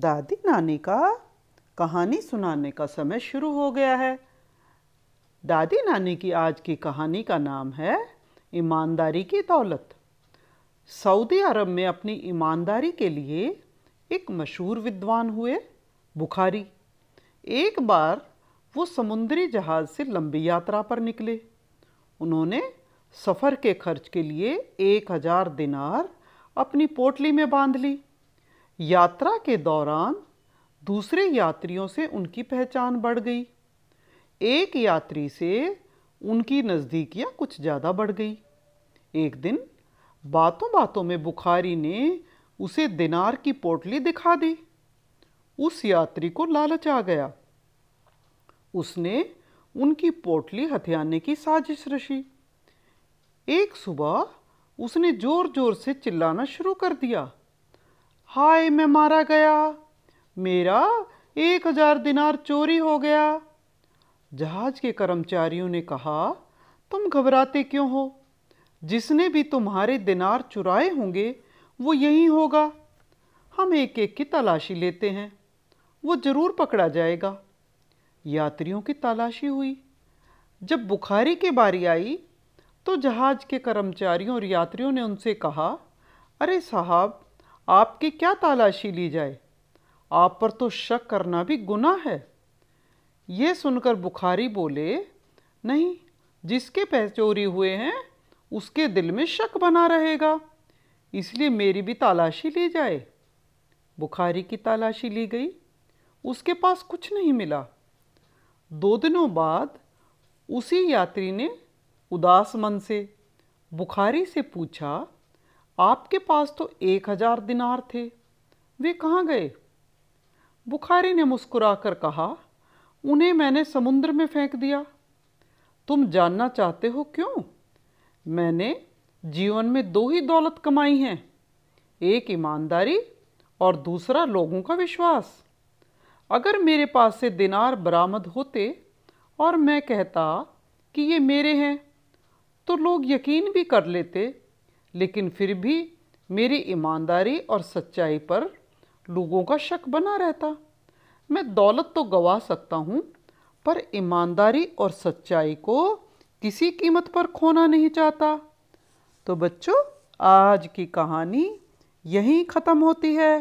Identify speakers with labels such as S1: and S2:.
S1: दादी नानी का कहानी सुनाने का समय शुरू हो गया है। दादी नानी की आज की कहानी का नाम है ईमानदारी की दौलत। सऊदी अरब में अपनी ईमानदारी के लिए एक मशहूर विद्वान हुए बुखारी। एक बार वो समुद्री जहाज़ से लंबी यात्रा पर निकले। उन्होंने सफ़र के खर्च के लिए एक हज़ार दिनार अपनी पोटली में बाँध ली। यात्रा के दौरान दूसरे यात्रियों से उनकी पहचान बढ़ गई। एक यात्री से उनकी नज़दीकियाँ कुछ ज़्यादा बढ़ गई। एक दिन बातों बातों में बुखारी ने उसे दिनार की पोटली दिखा दी। उस यात्री को लालच आ गया। उसने उनकी पोटली हथियाने की साजिश रची। एक सुबह उसने ज़ोर ज़ोर से चिल्लाना शुरू कर दिया। हाय मैं मारा गया। मेरा एक हज़ार दिनार चोरी हो गया। जहाज़ के कर्मचारियों ने कहा, तुम घबराते क्यों हो? जिसने भी तुम्हारे दिनार चुराए होंगे, वो यही होगा। हम एक एक की तलाशी लेते हैं। वो ज़रूर पकड़ा जाएगा। यात्रियों की तलाशी हुई। जब बुखारी की बारी आई तो जहाज़ के कर्मचारियों और यात्रियों ने उनसे कहा, अरे साहब आपकी क्या तलाशी ली जाए? आप पर तो शक करना भी गुना है। ये सुनकर बुखारी बोले, नहीं, जिसके पैसे चोरी हुए हैं, उसके दिल में शक बना रहेगा। इसलिए मेरी भी तलाशी ली जाए। बुखारी की तलाशी ली गई। उसके पास कुछ नहीं मिला। दो दिनों बाद उसी यात्री ने उदास मन से बुखारी से पूछा आपके पास तो एक हज़ार दिनार थे। वे कहाँ गए? बुखारी ने मुस्कुराकर कहा, उन्हें मैंने समुद्र में फेंक दिया। तुम जानना चाहते हो क्यों? मैंने जीवन में दो ही दौलत कमाई हैं, एक ईमानदारी और दूसरा लोगों का विश्वास। अगर मेरे पास से दिनार बरामद होते और मैं कहता कि ये मेरे हैं तो लोग यकीन भी कर लेते लेकिन फिर भी मेरी ईमानदारी और सच्चाई पर लोगों का शक बना रहता। मैं दौलत तो गवा सकता हूँ, पर ईमानदारी और सच्चाई को किसी कीमत पर खोना नहीं चाहता। तो बच्चों, आज की कहानी यहीं ख़त्म होती है।